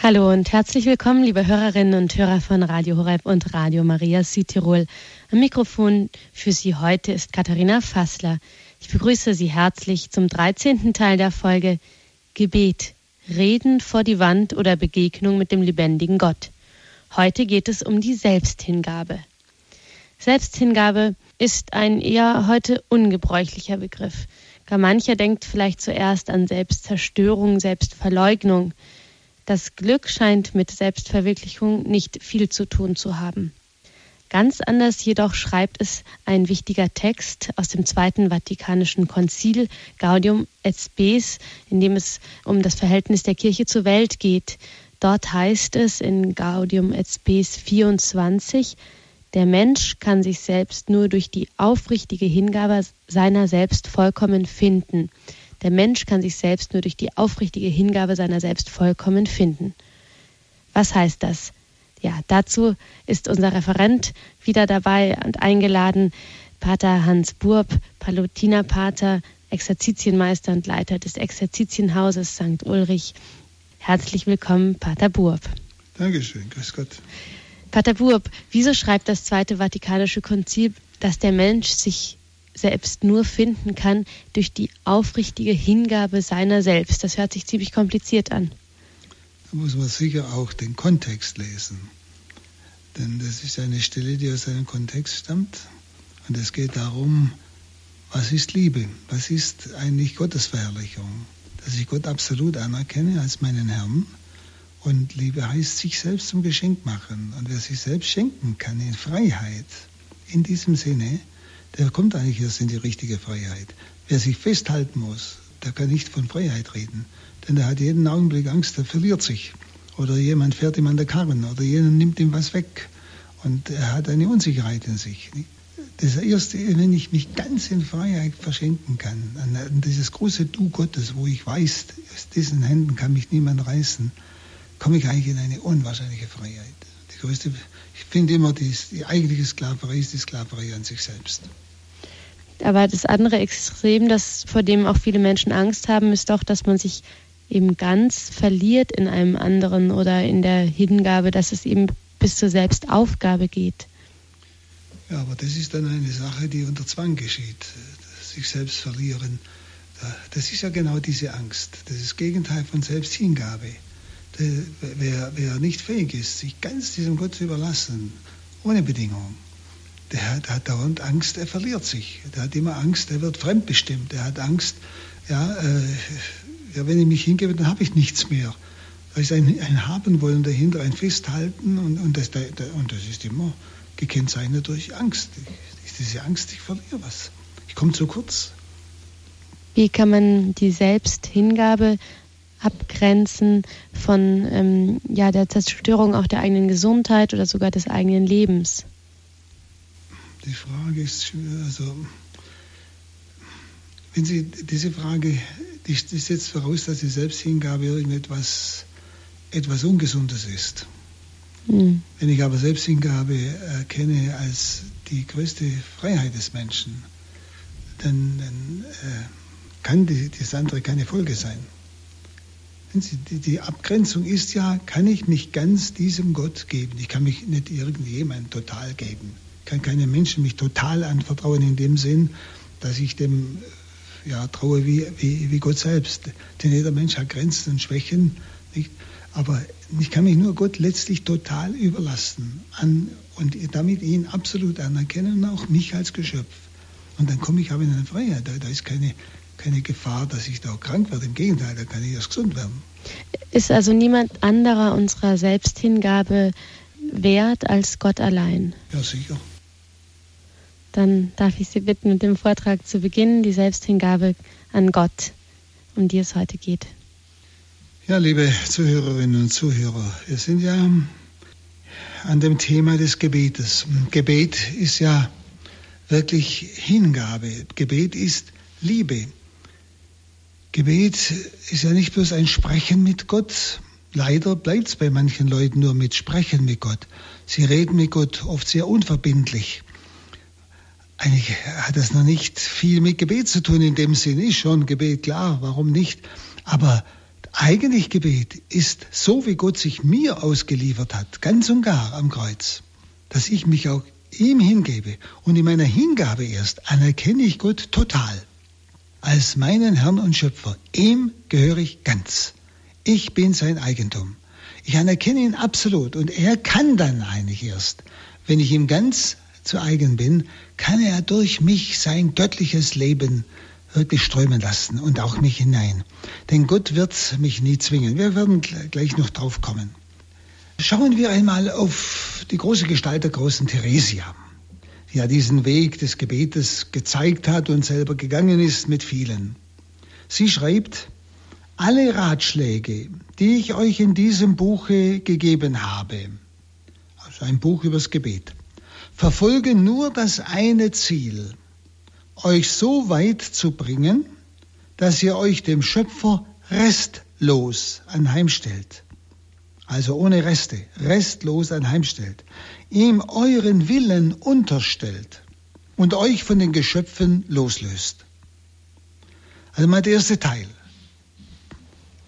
Hallo und herzlich willkommen, liebe Hörerinnen und Hörer von Radio Horeb und Radio Maria Südtirol. Am Mikrofon für Sie heute ist Katharina Fassler. Ich begrüße Sie herzlich zum 13. Teil der Folge Gebet, Reden vor die Wand oder Begegnung mit dem lebendigen Gott. Heute geht es um die Selbsthingabe. Selbsthingabe ist ein eher heute ungebräuchlicher Begriff. Gar mancher denkt vielleicht zuerst an Selbstzerstörung, Selbstverleugnung. Das Glück scheint mit Selbstverwirklichung nicht viel zu tun zu haben. Ganz anders jedoch schreibt es ein wichtiger Text aus dem Zweiten Vatikanischen Konzil Gaudium et Spes, in dem es um das Verhältnis der Kirche zur Welt geht. Dort heißt es in Gaudium et Spes 24, der Mensch kann sich selbst nur durch die aufrichtige Hingabe seiner selbst vollkommen finden. Der Mensch kann sich selbst nur durch die aufrichtige Hingabe seiner selbst vollkommen finden. Was heißt das? Ja, dazu ist unser Referent wieder dabei und eingeladen, Pater Hans Burb, Palutinerpater, Exerzitienmeister und Leiter des Exerzitienhauses St. Ulrich. Herzlich willkommen, Pater Burb. Dankeschön, grüß Gott. Pater Burb, wieso schreibt das Zweite Vatikanische Konzil, dass der Mensch sich selbst nur finden kann durch die aufrichtige Hingabe seiner selbst. Das hört sich ziemlich kompliziert an. Da muss man sicher auch den Kontext lesen. Denn das ist eine Stelle, die aus einem Kontext stammt. Und es geht darum, was ist Liebe? Was ist eigentlich Gottesverherrlichung? Dass ich Gott absolut anerkenne als meinen Herrn. Und Liebe heißt, sich selbst zum Geschenk machen. Und wer sich selbst schenken kann in Freiheit, in diesem Sinne, der kommt eigentlich erst in die richtige Freiheit. Wer sich festhalten muss, der kann nicht von Freiheit reden. Denn der hat jeden Augenblick Angst, der verliert sich. Oder jemand fährt ihm an der Karren oder jemand nimmt ihm was weg. Und er hat eine Unsicherheit in sich. Das Erste, wenn ich mich ganz in Freiheit verschenken kann, an dieses große Du Gottes, wo ich weiß, aus diesen Händen kann mich niemand reißen, komme ich eigentlich in eine unwahrscheinliche Freiheit. Die größte, ich finde immer, die, die eigentliche Sklaverei ist die Sklaverei an sich selbst. Aber das andere Extrem, das vor dem auch viele Menschen Angst haben, ist doch, dass man sich eben ganz verliert in einem anderen oder in der Hingabe, dass es eben bis zur Selbstaufgabe geht. Ja, aber das ist dann eine Sache, die unter Zwang geschieht, sich selbst verlieren. Das ist ja genau diese Angst. Das ist das Gegenteil von Selbsthingabe. Wer, wer nicht fähig ist, sich ganz diesem Gott zu überlassen, ohne Bedingung, der, der hat dauernd Angst, er verliert sich. Der hat immer Angst, er wird fremdbestimmt. Der hat Angst, ja, äh, ja wenn ich mich hingebe, dann habe ich nichts mehr. Da ist ein, ein Haben wollen dahinter, ein Festhalten und, und, das, und das ist immer gekennzeichnet durch Angst. Ich, diese Angst, ich verliere was. Ich komme zu kurz. Wie kann man die Selbsthingabe abgrenzen von ähm, ja, der Zerstörung auch der eigenen Gesundheit oder sogar des eigenen Lebens? Die Frage ist, also, wenn Sie diese Frage, die, die setzt voraus, dass die Selbsthingabe irgendetwas etwas Ungesundes ist. Mhm. Wenn ich aber Selbsthingabe erkenne als die größte Freiheit des Menschen, dann, dann äh, kann die, das andere keine Folge sein. Die, die, Abgrenzung ist ja, kann ich mich ganz diesem Gott geben? Ich kann mich nicht irgendjemand total geben kann keinem Menschen mich total anvertrauen in dem Sinn, dass ich dem ja, traue wie, wie, wie Gott selbst. Denn jeder Mensch hat Grenzen und Schwächen. Nicht? Aber ich kann mich nur Gott letztlich total überlassen an, und damit ihn absolut anerkennen und auch mich als Geschöpf. Und dann komme ich aber in eine Freiheit. Da, da ist keine, keine Gefahr, dass ich da auch krank werde. Im Gegenteil, da kann ich erst gesund werden. Ist also niemand anderer unserer Selbsthingabe wert als Gott allein? Ja, sicher. Dann darf ich Sie bitten, mit dem Vortrag zu beginnen, die Selbsthingabe an Gott, um die es heute geht. Ja, liebe Zuhörerinnen und Zuhörer, wir sind ja an dem Thema des Gebetes. Gebet ist ja wirklich Hingabe. Gebet ist Liebe. Gebet ist ja nicht bloß ein Sprechen mit Gott. Leider bleibt es bei manchen Leuten nur mit Sprechen mit Gott. Sie reden mit Gott oft sehr unverbindlich. Eigentlich hat das noch nicht viel mit Gebet zu tun in dem Sinn. Ist schon Gebet, klar, warum nicht? Aber Eigentlich Gebet ist so, wie Gott sich mir ausgeliefert hat, ganz und gar am Kreuz, dass ich mich auch ihm hingebe. Und in meiner Hingabe erst anerkenne ich Gott total als meinen Herrn und Schöpfer. Ihm gehöre ich ganz. Ich bin sein Eigentum. Ich anerkenne ihn absolut und er kann dann eigentlich erst, wenn ich ihm ganz zu eigen bin, kann er durch mich sein göttliches Leben wirklich strömen lassen und auch mich hinein. Denn Gott wird mich nie zwingen. Wir werden gleich noch drauf kommen. Schauen wir einmal auf die große Gestalt der großen Theresia, die ja diesen Weg des Gebetes gezeigt hat und selber gegangen ist mit vielen. Sie schreibt, alle Ratschläge, die ich euch in diesem Buche gegeben habe, also ein Buch übers Gebet, verfolgen nur das eine Ziel, euch so weit zu bringen, dass ihr euch dem Schöpfer restlos anheimstellt. Also ohne Reste, restlos anheimstellt. Ihm euren Willen unterstellt und euch von den Geschöpfen loslöst. Also mal der erste Teil.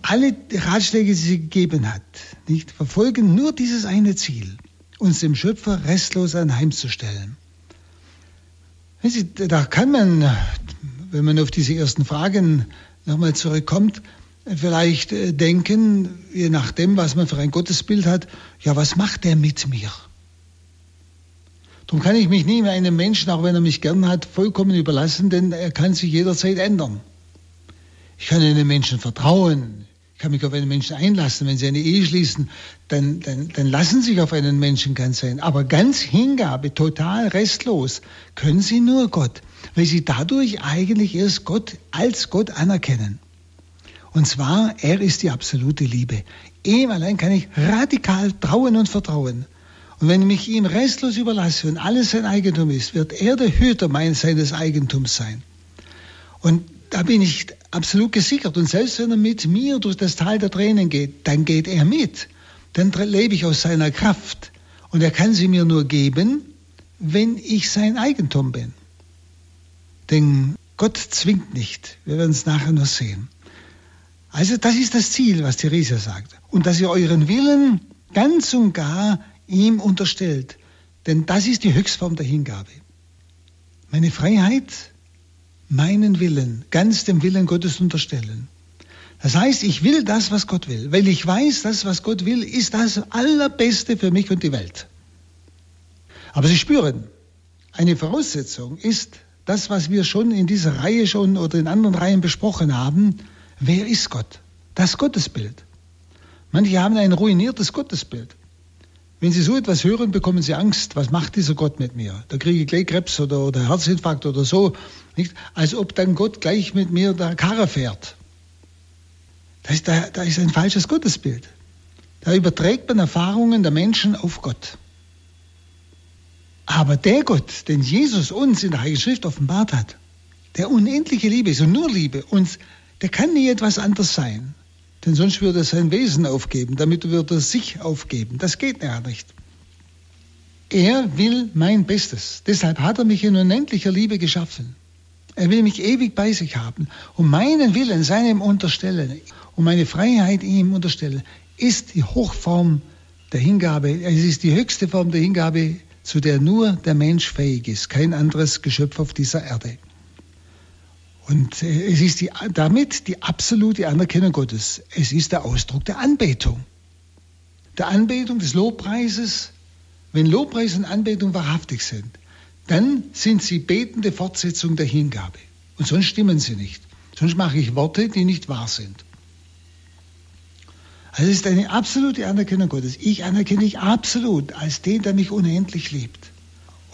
Alle Ratschläge, die sie gegeben hat, nicht, verfolgen nur dieses eine Ziel, uns dem Schöpfer restlos anheimzustellen. Da kann man, wenn man auf diese ersten Fragen nochmal zurückkommt, vielleicht äh, denken, je nachdem, was man für ein Gottesbild hat, ja, was macht der mit mir? Darum kann ich mich nie mehr einem Menschen, auch wenn er mich gern hat, vollkommen überlassen, denn er kann sich jederzeit ändern. Ich kann einem Menschen vertrauen, kann mich auf einen Menschen einlassen. Wenn Sie eine Ehe schließen, dann, dann, dann lassen Sie sich auf einen Menschen ganz sein. Aber ganz Hingabe, total restlos, können Sie nur Gott, weil Sie dadurch eigentlich erst Gott als Gott anerkennen. Und zwar, er ist die absolute Liebe. Ihm allein kann ich radikal trauen und vertrauen. Und wenn ich mich ihm restlos überlasse und alles sein Eigentum ist, wird er der Hüter meines Eigentums sein. Und da bin ich absolut gesichert. Und selbst wenn er mit mir durch das Tal der Tränen geht, dann geht er mit. Dann lebe ich aus seiner Kraft. Und er kann sie mir nur geben, wenn ich sein Eigentum bin. Denn Gott zwingt nicht. Wir werden es nachher noch sehen. Also das ist das Ziel, was Theresia sagt. Und dass ihr euren Willen ganz und gar ihm unterstellt. Denn das ist die Höchstform der Hingabe. Meine Freiheit meinen Willen ganz dem Willen Gottes unterstellen. Das heißt, ich will das, was Gott will, weil ich weiß, das, was Gott will, ist das Allerbeste für mich und die Welt. Aber Sie spüren, eine Voraussetzung ist das, was wir schon in dieser Reihe schon oder in anderen Reihen besprochen haben. Wer ist Gott? Das Gottesbild. Manche haben ein ruiniertes Gottesbild. Wenn Sie so etwas hören, bekommen Sie Angst. Was macht dieser Gott mit mir? Da kriege ich gleich Krebs oder, oder Herzinfarkt oder so. Nicht? Als ob dann Gott gleich mit mir der Karre fährt. Da ist, da, da ist ein falsches Gottesbild. Da überträgt man Erfahrungen der Menschen auf Gott. Aber der Gott, den Jesus uns in der Heiligen Schrift offenbart hat, der unendliche Liebe ist und nur Liebe, uns, der kann nie etwas anderes sein. Denn sonst würde er sein Wesen aufgeben, damit würde er sich aufgeben. Das geht ja nicht. Er will mein Bestes. Deshalb hat er mich in unendlicher Liebe geschaffen. Er will mich ewig bei sich haben und meinen Willen seinem unterstellen und meine Freiheit ihm unterstellen, ist die Hochform der Hingabe. Es ist die höchste Form der Hingabe, zu der nur der Mensch fähig ist, kein anderes Geschöpf auf dieser Erde. Und äh, es ist die, damit die absolute Anerkennung Gottes. Es ist der Ausdruck der Anbetung. Der Anbetung des Lobpreises. Wenn Lobpreis und Anbetung wahrhaftig sind, dann sind sie betende Fortsetzung der Hingabe. Und sonst stimmen sie nicht. Sonst mache ich Worte, die nicht wahr sind. Also es ist eine absolute Anerkennung Gottes. Ich anerkenne dich absolut als den, der mich unendlich liebt.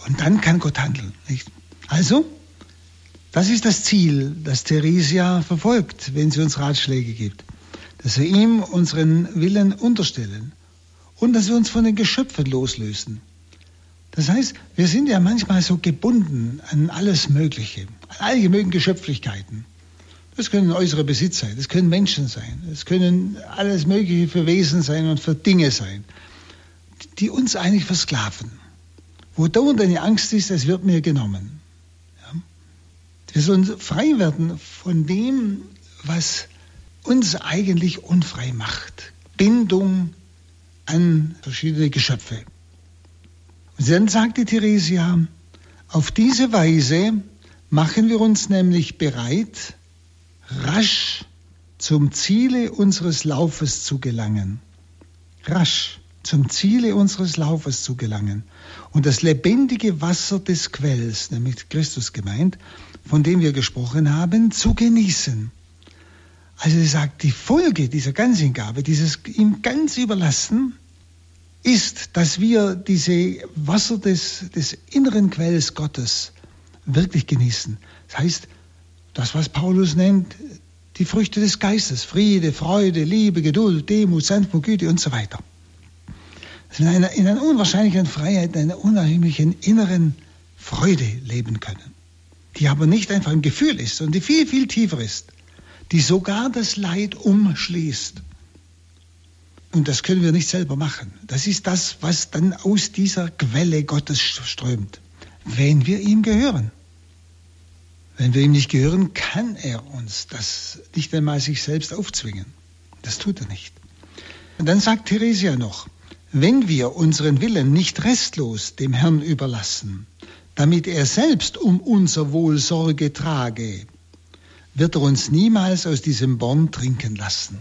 Und dann kann Gott handeln. Nicht? Also, das ist das Ziel, das Theresia verfolgt, wenn sie uns Ratschläge gibt. Dass wir ihm unseren Willen unterstellen und dass wir uns von den Geschöpfen loslösen. Das heißt, wir sind ja manchmal so gebunden an alles Mögliche, an all die möglichen Geschöpflichkeiten. Das können äußere Besitz sein, das können Menschen sein, das können alles Mögliche für Wesen sein und für Dinge sein, die uns eigentlich versklaven. Wo dauernd eine Angst ist, es wird mir genommen. Wir sollen frei werden von dem, was uns eigentlich unfrei macht. Bindung an verschiedene Geschöpfe. Und dann sagte Theresia, auf diese Weise machen wir uns nämlich bereit, rasch zum Ziele unseres Laufes zu gelangen. Rasch zum Ziele unseres Laufes zu gelangen. Und das lebendige Wasser des Quells, nämlich Christus gemeint, von dem wir gesprochen haben, zu genießen. Also sie sagt, die Folge dieser Ganzhingabe, dieses ihm ganz überlassen, ist, dass wir diese Wasser des, des inneren Quells Gottes wirklich genießen. Das heißt, das, was Paulus nennt, die Früchte des Geistes, Friede, Freude, Liebe, Geduld, Demut, Sanftmut, Güte und so weiter. In einer, in einer unwahrscheinlichen Freiheit, in einer unheimlichen inneren Freude leben können, die aber nicht einfach ein Gefühl ist, sondern die viel, viel tiefer ist, die sogar das Leid umschließt. Und das können wir nicht selber machen. Das ist das, was dann aus dieser Quelle Gottes strömt, wenn wir ihm gehören. Wenn wir ihm nicht gehören, kann er uns das nicht einmal sich selbst aufzwingen. Das tut er nicht. Und dann sagt Theresia noch, wenn wir unseren Willen nicht restlos dem Herrn überlassen, damit er selbst um unser Wohl Sorge trage, wird er uns niemals aus diesem Born trinken lassen.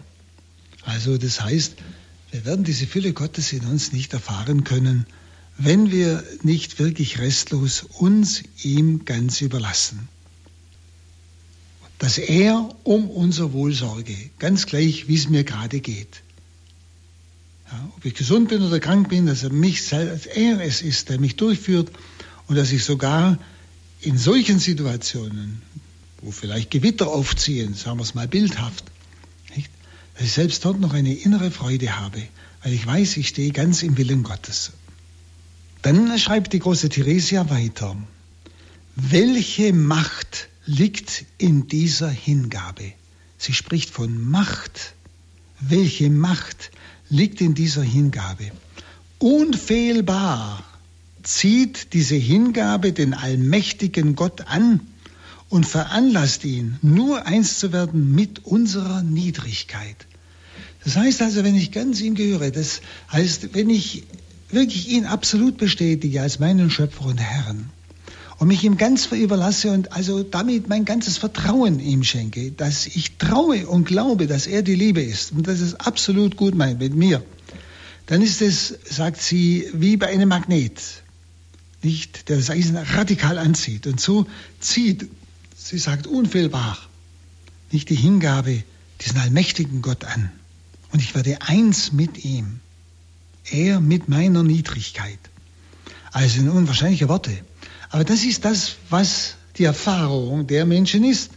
Also das heißt, wir werden diese Fülle Gottes in uns nicht erfahren können, wenn wir nicht wirklich restlos uns ihm ganz überlassen dass er um unser Wohl sorge, ganz gleich, wie es mir gerade geht. Ja, ob ich gesund bin oder krank bin, dass er mich, dass er es ist, der mich durchführt und dass ich sogar in solchen Situationen, wo vielleicht Gewitter aufziehen, sagen wir es mal bildhaft, nicht, dass ich selbst dort noch eine innere Freude habe, weil ich weiß, ich stehe ganz im Willen Gottes. Dann schreibt die große Theresia weiter, welche Macht liegt in dieser Hingabe. Sie spricht von Macht. Welche Macht liegt in dieser Hingabe? Unfehlbar zieht diese Hingabe den allmächtigen Gott an und veranlasst ihn, nur eins zu werden mit unserer Niedrigkeit. Das heißt also, wenn ich ganz ihm gehöre, das heißt, wenn ich wirklich ihn absolut bestätige als meinen Schöpfer und Herrn, und mich ihm ganz überlasse und also damit mein ganzes Vertrauen ihm schenke, dass ich traue und glaube, dass er die Liebe ist und dass es absolut gut meint mit mir, dann ist es, sagt sie, wie bei einem Magnet, nicht, der das Eisen radikal anzieht. Und so zieht, sie sagt unfehlbar, nicht die Hingabe diesen allmächtigen Gott an. Und ich werde eins mit ihm, er mit meiner Niedrigkeit. Also in unwahrscheinliche Worte. Aber das ist das, was die Erfahrung der Menschen ist,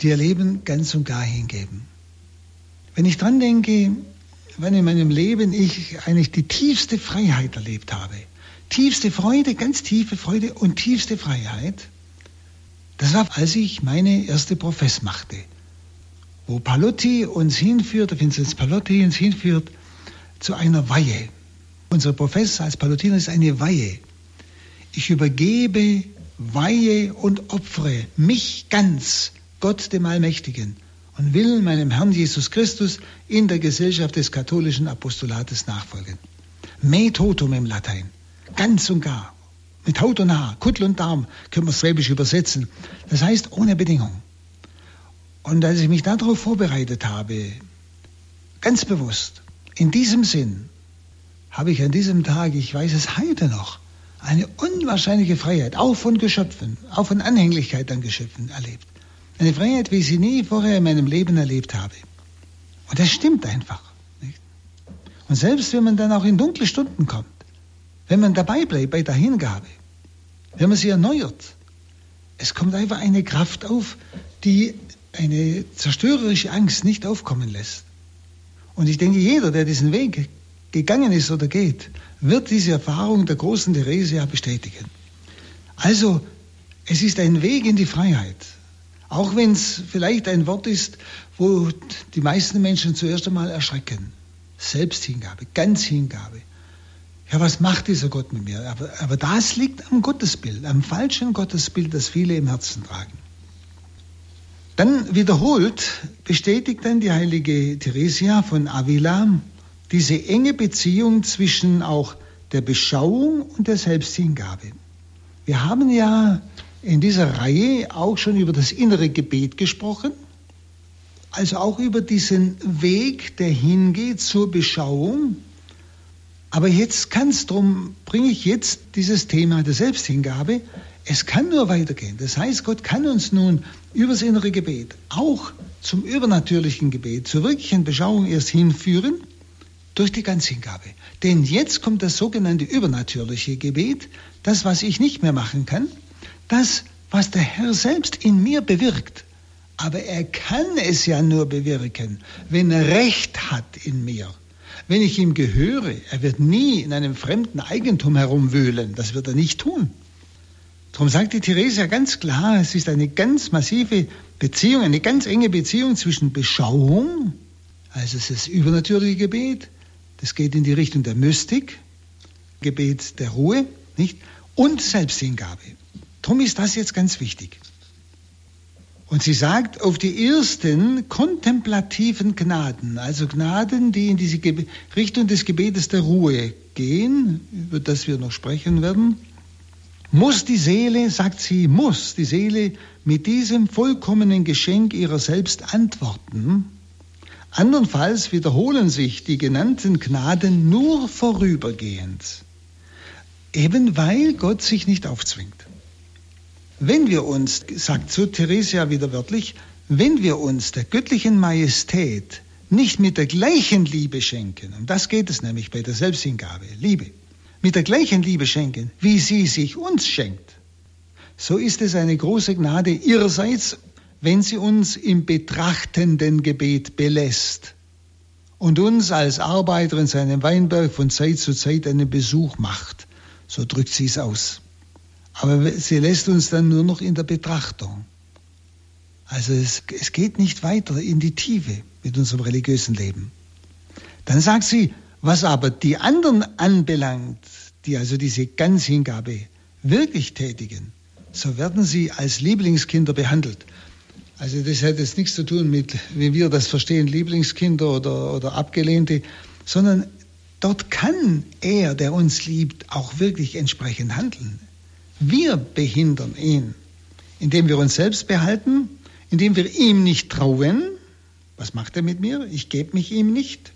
die ihr Leben ganz und gar hingeben. Wenn ich dran denke, wann in meinem Leben ich eigentlich die tiefste Freiheit erlebt habe, tiefste Freude, ganz tiefe Freude und tiefste Freiheit, das war, als ich meine erste Profess machte, wo Palotti uns hinführt, Vinzenz Palotti uns hinführt, zu einer Weihe. Unser Profess als Palottiner ist eine Weihe. Ich übergebe, weihe und opfere mich ganz Gott dem Allmächtigen und will meinem Herrn Jesus Christus in der Gesellschaft des katholischen Apostolates nachfolgen. Me totum im Latein, ganz und gar, mit Haut und Haar, Kuttel und Darm, können wir schwäbisch übersetzen. Das heißt ohne Bedingung. Und als ich mich darauf vorbereitet habe, ganz bewusst, in diesem Sinn, habe ich an diesem Tag, ich weiß es heute noch, eine unwahrscheinliche Freiheit, auch von Geschöpfen, auch von Anhänglichkeit an Geschöpfen erlebt. Eine Freiheit, wie ich sie nie vorher in meinem Leben erlebt habe. Und das stimmt einfach. Nicht? Und selbst wenn man dann auch in dunkle Stunden kommt, wenn man dabei bleibt bei der Hingabe, wenn man sie erneuert, es kommt einfach eine Kraft auf, die eine zerstörerische Angst nicht aufkommen lässt. Und ich denke, jeder, der diesen Weg gegangen ist oder geht, wird diese Erfahrung der großen Theresia bestätigen. Also, es ist ein Weg in die Freiheit. Auch wenn es vielleicht ein Wort ist, wo die meisten Menschen zuerst einmal erschrecken. Selbsthingabe, Ganzhingabe. Ja, was macht dieser Gott mit mir? Aber, aber das liegt am Gottesbild, am falschen Gottesbild, das viele im Herzen tragen. Dann wiederholt, bestätigt dann die heilige Theresia von Avila diese enge Beziehung zwischen auch der Beschauung und der Selbsthingabe. Wir haben ja in dieser Reihe auch schon über das innere Gebet gesprochen, also auch über diesen Weg, der hingeht zur Beschauung. Aber jetzt kann es darum, bringe ich jetzt dieses Thema der Selbsthingabe. Es kann nur weitergehen. Das heißt, Gott kann uns nun übers innere Gebet auch zum übernatürlichen Gebet, zur wirklichen Beschauung erst hinführen durch die Ganzhingabe. Denn jetzt kommt das sogenannte übernatürliche Gebet, das, was ich nicht mehr machen kann, das, was der Herr selbst in mir bewirkt. Aber er kann es ja nur bewirken, wenn er Recht hat in mir. Wenn ich ihm gehöre, er wird nie in einem fremden Eigentum herumwühlen, das wird er nicht tun. Darum sagt die Theresia ganz klar, es ist eine ganz massive Beziehung, eine ganz enge Beziehung zwischen Beschauung, also es ist das übernatürliche Gebet, das geht in die Richtung der Mystik, Gebet der Ruhe, nicht? Und Selbsthingabe. Darum ist das jetzt ganz wichtig. Und sie sagt, auf die ersten kontemplativen Gnaden, also Gnaden, die in diese Richtung des Gebetes der Ruhe gehen, über das wir noch sprechen werden, muss die Seele, sagt sie, muss die Seele mit diesem vollkommenen Geschenk ihrer selbst antworten. Andernfalls wiederholen sich die genannten Gnaden nur vorübergehend, eben weil Gott sich nicht aufzwingt. Wenn wir uns, sagt so Theresia wieder wörtlich, wenn wir uns der göttlichen Majestät nicht mit der gleichen Liebe schenken, um das geht es nämlich bei der Selbsthingabe, Liebe, mit der gleichen Liebe schenken, wie sie sich uns schenkt, so ist es eine große Gnade ihrerseits, wenn sie uns im betrachtenden Gebet belässt und uns als Arbeiter in seinem Weinberg von Zeit zu Zeit einen Besuch macht. So drückt sie es aus. Aber sie lässt uns dann nur noch in der Betrachtung. Also es, es geht nicht weiter in die Tiefe mit unserem religiösen Leben. Dann sagt sie, was aber die anderen anbelangt, die also diese Ganzhingabe wirklich tätigen, so werden sie als Lieblingskinder behandelt. Also das hat jetzt nichts zu tun mit, wie wir das verstehen, Lieblingskinder oder, oder Abgelehnte, sondern dort kann er, der uns liebt, auch wirklich entsprechend handeln. Wir behindern ihn, indem wir uns selbst behalten, indem wir ihm nicht trauen. Was macht er mit mir? Ich gebe mich ihm nicht.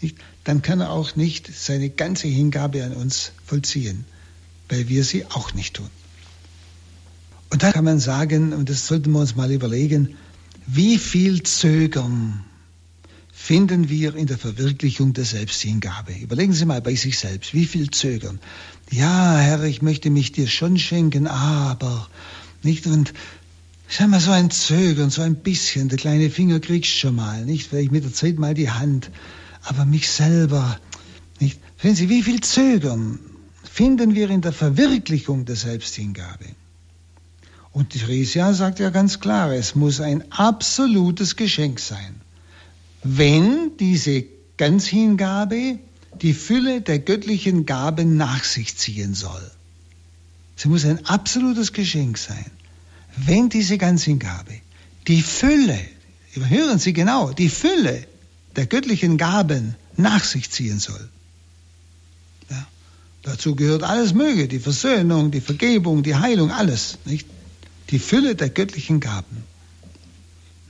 nicht dann kann er auch nicht seine ganze Hingabe an uns vollziehen, weil wir sie auch nicht tun. Und da kann man sagen, und das sollten wir uns mal überlegen, wie viel Zögern finden wir in der Verwirklichung der Selbsthingabe. Überlegen Sie mal bei sich selbst, wie viel Zögern. Ja, Herr, ich möchte mich dir schon schenken, aber nicht und Schau mal, so ein Zögern, so ein bisschen, der kleine Finger kriegst schon mal, nicht? Vielleicht mit der Zeit mal die Hand aber mich selber nicht. Sehen Sie, wie viel Zögern finden wir in der Verwirklichung der Selbsthingabe? Und Theresia sagt ja ganz klar, es muss ein absolutes Geschenk sein. Wenn diese Ganzhingabe die Fülle der göttlichen Gaben nach sich ziehen soll. Sie muss ein absolutes Geschenk sein. Wenn diese Ganzhingabe die Fülle, hören Sie genau, die Fülle der göttlichen Gaben nach sich ziehen soll. Ja, dazu gehört alles Möge, die Versöhnung, die Vergebung, die Heilung, alles. Nicht? Die Fülle der göttlichen Gaben.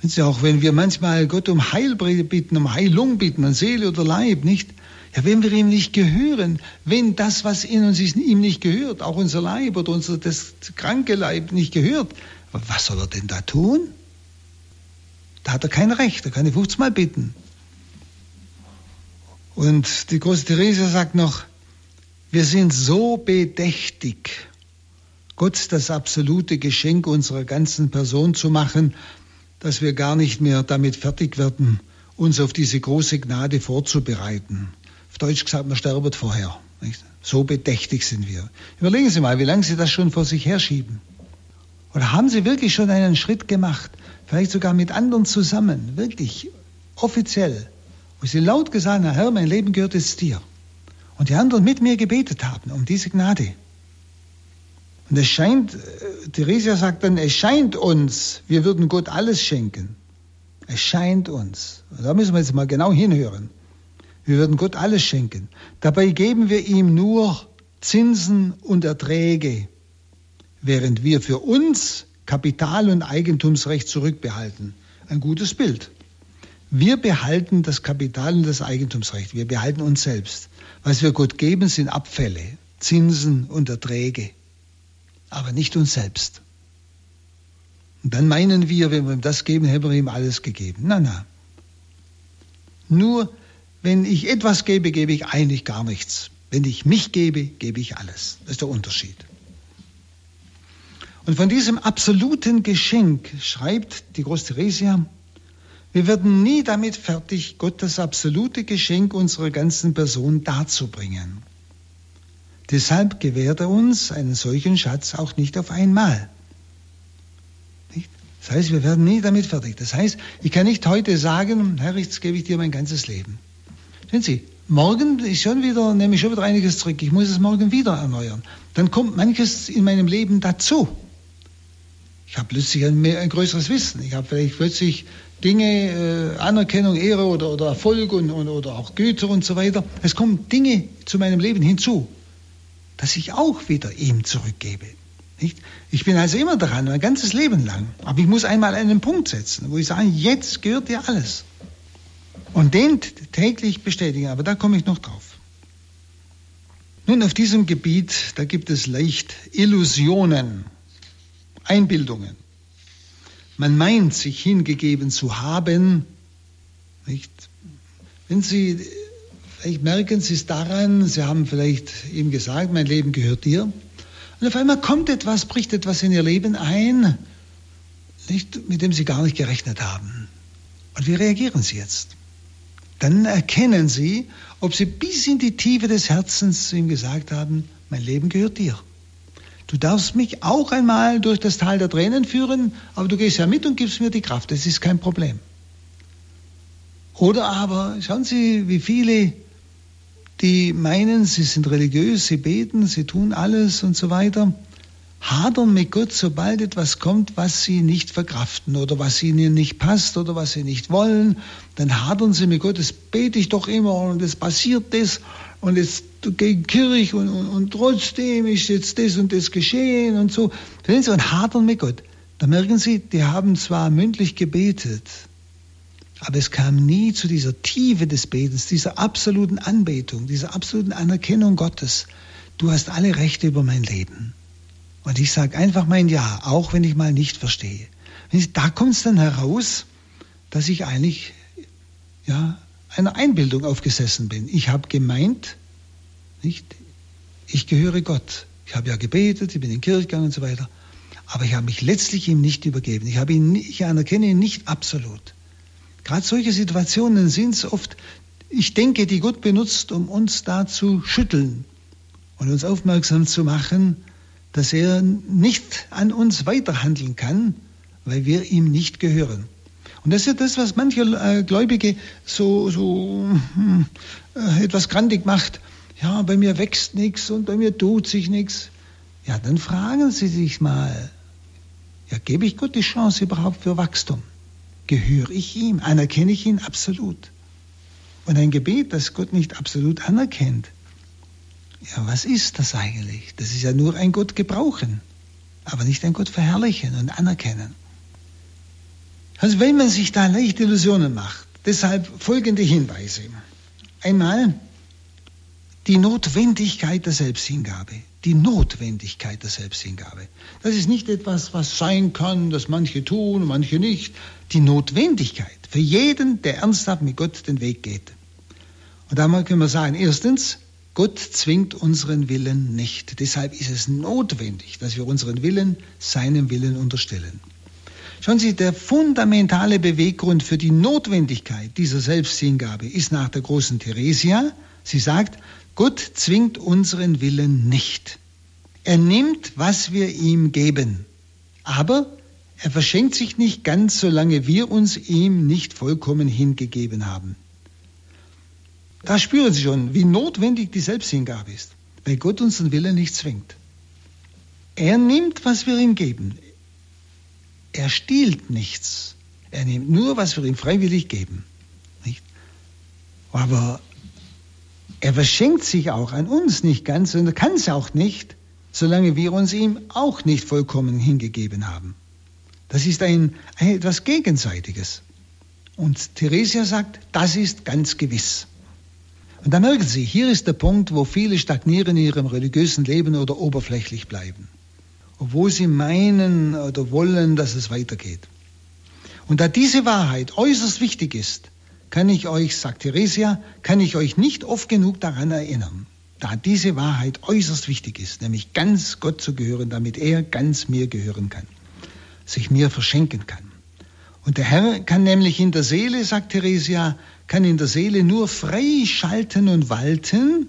Sie, auch wenn wir manchmal Gott um Heil bitten, um Heilung bitten, an Seele oder Leib, nicht? Ja, wenn wir ihm nicht gehören, wenn das, was in uns ist, ihm nicht gehört, auch unser Leib oder unser das kranke Leib nicht gehört, was soll er denn da tun? Da hat er kein Recht, er kann die 50 Mal bitten. Und die große Therese sagt noch, wir sind so bedächtig, Gott das absolute Geschenk unserer ganzen Person zu machen, dass wir gar nicht mehr damit fertig werden, uns auf diese große Gnade vorzubereiten. Auf Deutsch gesagt, man sterben vorher. Nicht? So bedächtig sind wir. Überlegen Sie mal, wie lange Sie das schon vor sich herschieben. Oder haben Sie wirklich schon einen Schritt gemacht, vielleicht sogar mit anderen zusammen, wirklich offiziell, wo sie laut gesagt haben, Herr, mein Leben gehört jetzt dir. Und die anderen mit mir gebetet haben um diese Gnade. Und es scheint, äh, Theresia sagt dann, es scheint uns, wir würden Gott alles schenken. Es scheint uns. Und da müssen wir jetzt mal genau hinhören. Wir würden Gott alles schenken. Dabei geben wir ihm nur Zinsen und Erträge, während wir für uns Kapital- und Eigentumsrecht zurückbehalten. Ein gutes Bild. Wir behalten das Kapital und das Eigentumsrecht. Wir behalten uns selbst. Was wir Gott geben, sind Abfälle, Zinsen und Erträge, aber nicht uns selbst. Und dann meinen wir, wenn wir ihm das geben, haben wir ihm alles gegeben. Na, na. Nur wenn ich etwas gebe, gebe ich eigentlich gar nichts. Wenn ich mich gebe, gebe ich alles. Das ist der Unterschied. Und von diesem absoluten Geschenk schreibt die Großtheresia, wir werden nie damit fertig, Gott das absolute Geschenk unserer ganzen Person darzubringen. Deshalb gewährt er uns einen solchen Schatz auch nicht auf einmal. Das heißt, wir werden nie damit fertig. Das heißt, ich kann nicht heute sagen, Herr, jetzt gebe ich dir mein ganzes Leben. Sehen Sie, morgen ist schon wieder, nehme ich schon wieder einiges zurück. Ich muss es morgen wieder erneuern. Dann kommt manches in meinem Leben dazu. Ich habe plötzlich ein, mehr, ein größeres Wissen. Ich habe vielleicht plötzlich Dinge, äh, Anerkennung, Ehre oder, oder Erfolg und, und, oder auch Güter und so weiter. Es kommen Dinge zu meinem Leben hinzu, dass ich auch wieder ihm zurückgebe. Nicht? Ich bin also immer daran, mein ganzes Leben lang. Aber ich muss einmal einen Punkt setzen, wo ich sage, jetzt gehört dir alles. Und den täglich bestätigen, aber da komme ich noch drauf. Nun, auf diesem Gebiet, da gibt es leicht Illusionen, Einbildungen. Man meint, sich hingegeben zu haben. Nicht? Wenn Sie, vielleicht merken Sie es daran, Sie haben vielleicht ihm gesagt, mein Leben gehört dir. Und auf einmal kommt etwas, bricht etwas in Ihr Leben ein, nicht, mit dem Sie gar nicht gerechnet haben. Und wie reagieren Sie jetzt? Dann erkennen Sie, ob Sie bis in die Tiefe des Herzens zu ihm gesagt haben, mein Leben gehört dir. Du darfst mich auch einmal durch das Tal der Tränen führen, aber du gehst ja mit und gibst mir die Kraft. Das ist kein Problem. Oder aber, schauen Sie, wie viele, die meinen, sie sind religiös, sie beten, sie tun alles und so weiter, hadern mit Gott, sobald etwas kommt, was sie nicht verkraften oder was ihnen nicht passt oder was sie nicht wollen, dann hadern sie mit Gott, das bete ich doch immer und es passiert das und jetzt gegen Kirche und, und, und, trotzdem ist jetzt das und das geschehen und so. Verstehen Sie, und hadern mit Gott. Da merken Sie, die haben zwar mündlich gebetet, aber es kam nie zu dieser Tiefe des Betens, dieser absoluten Anbetung, dieser absoluten Anerkennung Gottes. Du hast alle Rechte über mein Leben. Und ich sage einfach mein Ja, auch wenn ich mal nicht verstehe. Da kommt es dann heraus, dass ich eigentlich ja, einer Einbildung aufgesessen bin. Ich habe gemeint, nicht, ich gehöre Gott. Ich habe ja gebetet, ich bin in die Kirche gegangen und so weiter. Aber ich habe mich letztlich ihm nicht übergeben. Ich, ihn, ich anerkenne ihn nicht absolut. Gerade solche Situationen sind es oft, ich denke, die Gott benutzt, um uns da zu schütteln und uns aufmerksam zu machen, dass er nicht an uns weiterhandeln kann, weil wir ihm nicht gehören. Und das ist ja das, was manche äh, Gläubige so, so äh, etwas grandig macht. Ja, bei mir wächst nichts und bei mir tut sich nichts. Ja, dann fragen Sie sich mal, ja, gebe ich Gott die Chance überhaupt für Wachstum? Gehöre ich ihm? Anerkenne ich ihn absolut? Und ein Gebet, das Gott nicht absolut anerkennt, ja, was ist das eigentlich? Das ist ja nur ein Gott gebrauchen, aber nicht ein Gott verherrlichen und anerkennen. Also wenn man sich da leicht Illusionen macht, deshalb folgende Hinweise. Einmal die Notwendigkeit der Selbsthingabe. Die Notwendigkeit der Selbsthingabe. Das ist nicht etwas, was sein kann, das manche tun, manche nicht. Die Notwendigkeit für jeden, der ernsthaft mit Gott den Weg geht. Und da können wir sagen, erstens, Gott zwingt unseren Willen nicht. Deshalb ist es notwendig, dass wir unseren Willen seinem Willen unterstellen. Schauen Sie, der fundamentale Beweggrund für die Notwendigkeit dieser Selbsthingabe ist nach der großen Theresia, sie sagt, Gott zwingt unseren Willen nicht. Er nimmt, was wir ihm geben. Aber er verschenkt sich nicht ganz, solange wir uns ihm nicht vollkommen hingegeben haben. Da spüren Sie schon, wie notwendig die Selbsthingabe ist, weil Gott unseren Willen nicht zwingt. Er nimmt, was wir ihm geben. Er stiehlt nichts. Er nimmt nur, was wir ihm freiwillig geben. Nicht? Aber er verschenkt sich auch an uns nicht ganz und kann es auch nicht, solange wir uns ihm auch nicht vollkommen hingegeben haben. Das ist ein, ein etwas Gegenseitiges. Und Theresia sagt, das ist ganz gewiss. Und da merken Sie, hier ist der Punkt, wo viele stagnieren in ihrem religiösen Leben oder oberflächlich bleiben. Obwohl sie meinen oder wollen, dass es weitergeht. Und da diese Wahrheit äußerst wichtig ist, kann ich euch, sagt Theresia, kann ich euch nicht oft genug daran erinnern, da diese Wahrheit äußerst wichtig ist, nämlich ganz Gott zu gehören, damit er ganz mir gehören kann, sich mir verschenken kann. Und der Herr kann nämlich in der Seele, sagt Theresia, kann in der Seele nur frei schalten und walten,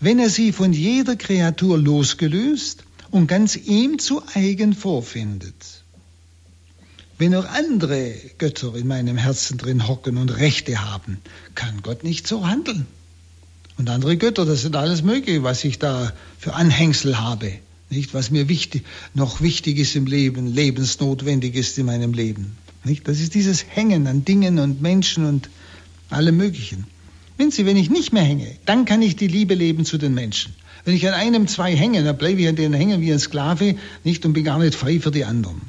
wenn er sie von jeder Kreatur losgelöst und ganz ihm zu eigen vorfindet. Wenn auch andere Götter in meinem Herzen drin hocken und Rechte haben, kann Gott nicht so handeln. Und andere Götter, das sind alles Mögliche, was ich da für Anhängsel habe, nicht? Was mir wichtig, noch wichtig ist im Leben, lebensnotwendig ist in meinem Leben, nicht? Das ist dieses Hängen an Dingen und Menschen und alle möglichen. Wenn Sie, wenn ich nicht mehr hänge, dann kann ich die Liebe leben zu den Menschen. Wenn ich an einem, zwei hänge, dann bleibe ich an denen hängen wie ein Sklave, nicht und bin gar nicht frei für die anderen.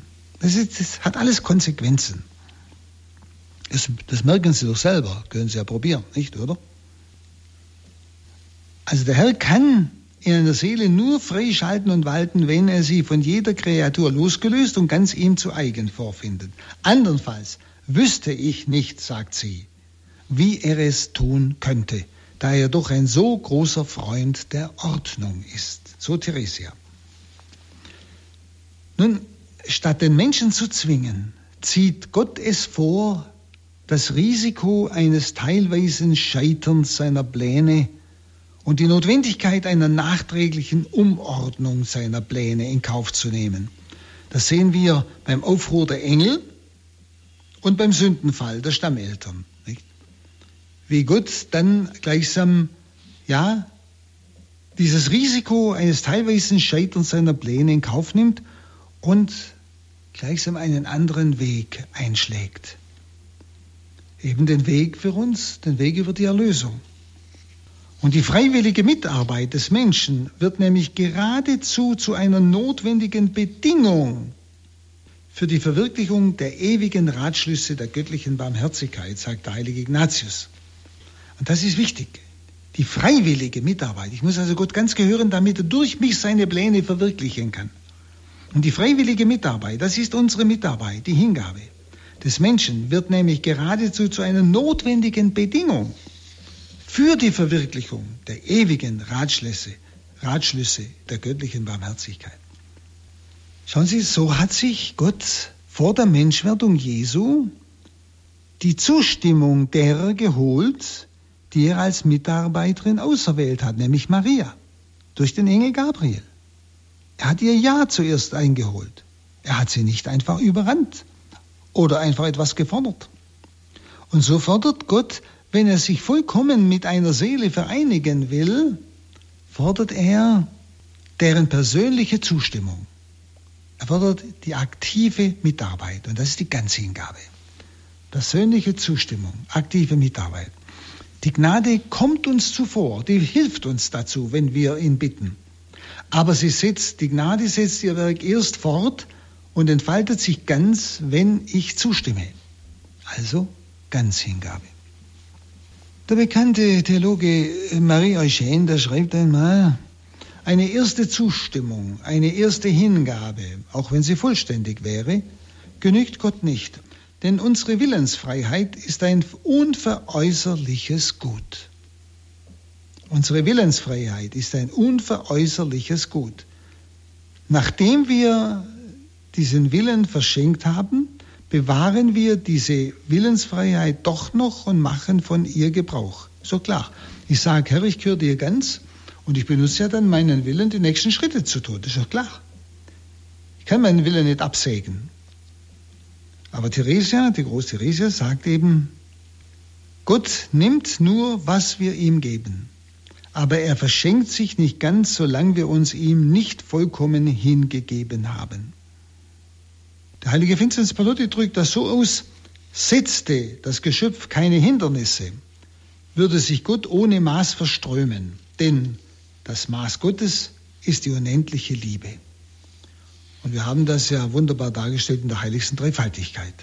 Das, ist, das hat alles Konsequenzen. Das, das merken Sie doch selber, können Sie ja probieren, nicht, oder? Also der Herr kann in einer Seele nur freischalten und walten, wenn er sie von jeder Kreatur losgelöst und ganz ihm zu eigen vorfindet. Andernfalls wüsste ich nicht, sagt sie, wie er es tun könnte, da er doch ein so großer Freund der Ordnung ist. So Theresia. Nun, statt den Menschen zu zwingen, zieht Gott es vor, das Risiko eines teilweisen Scheiterns seiner Pläne und die Notwendigkeit einer nachträglichen Umordnung seiner Pläne in Kauf zu nehmen. Das sehen wir beim Aufruhr der Engel und beim Sündenfall der Stammeltern wie Gott dann gleichsam, ja, dieses Risiko eines teilweisen Scheiterns seiner Pläne in Kauf nimmt und gleichsam einen anderen Weg einschlägt. Eben den Weg für uns, den Weg über die Erlösung. Und die freiwillige Mitarbeit des Menschen wird nämlich geradezu zu einer notwendigen Bedingung für die Verwirklichung der ewigen Ratschlüsse der göttlichen Barmherzigkeit, sagt der heilige Ignatius. Und das ist wichtig. Die freiwillige Mitarbeit. Ich muss also Gott ganz gehören, damit er durch mich seine Pläne verwirklichen kann. Und die freiwillige Mitarbeit, das ist unsere Mitarbeit, die Hingabe des Menschen, wird nämlich geradezu zu einer notwendigen Bedingung für die Verwirklichung der ewigen Ratschlüsse, Ratschlüsse der göttlichen Barmherzigkeit. Schauen Sie, so hat sich Gott vor der Menschwerdung Jesu die Zustimmung derer geholt, die er als Mitarbeiterin auserwählt hat, nämlich Maria, durch den Engel Gabriel. Er hat ihr Ja zuerst eingeholt. Er hat sie nicht einfach überrannt oder einfach etwas gefordert. Und so fordert Gott, wenn er sich vollkommen mit einer Seele vereinigen will, fordert er deren persönliche Zustimmung. Er fordert die aktive Mitarbeit und das ist die ganze Hingabe. Persönliche Zustimmung, aktive Mitarbeit. Die Gnade kommt uns zuvor, die hilft uns dazu, wenn wir ihn bitten. Aber sie setzt, die Gnade setzt ihr Werk erst fort und entfaltet sich ganz, wenn ich zustimme. Also ganz Hingabe. Der bekannte Theologe Marie Eugène, der schreibt einmal, eine erste Zustimmung, eine erste Hingabe, auch wenn sie vollständig wäre, genügt Gott nicht. Denn unsere Willensfreiheit ist ein unveräußerliches Gut. Unsere Willensfreiheit ist ein unveräußerliches Gut. Nachdem wir diesen Willen verschenkt haben, bewahren wir diese Willensfreiheit doch noch und machen von ihr Gebrauch. So klar. Ich sage, Herr, ich gehöre dir ganz und ich benutze ja dann meinen Willen, die nächsten Schritte zu tun. Das ist doch klar. Ich kann meinen Willen nicht absägen. Aber Theresia, die große Theresia, sagt eben, Gott nimmt nur, was wir ihm geben. Aber er verschenkt sich nicht ganz, solange wir uns ihm nicht vollkommen hingegeben haben. Der heilige Vincent Palotti drückt das so aus, setzte das Geschöpf keine Hindernisse, würde sich Gott ohne Maß verströmen, denn das Maß Gottes ist die unendliche Liebe. Und wir haben das ja wunderbar dargestellt in der heiligsten Dreifaltigkeit.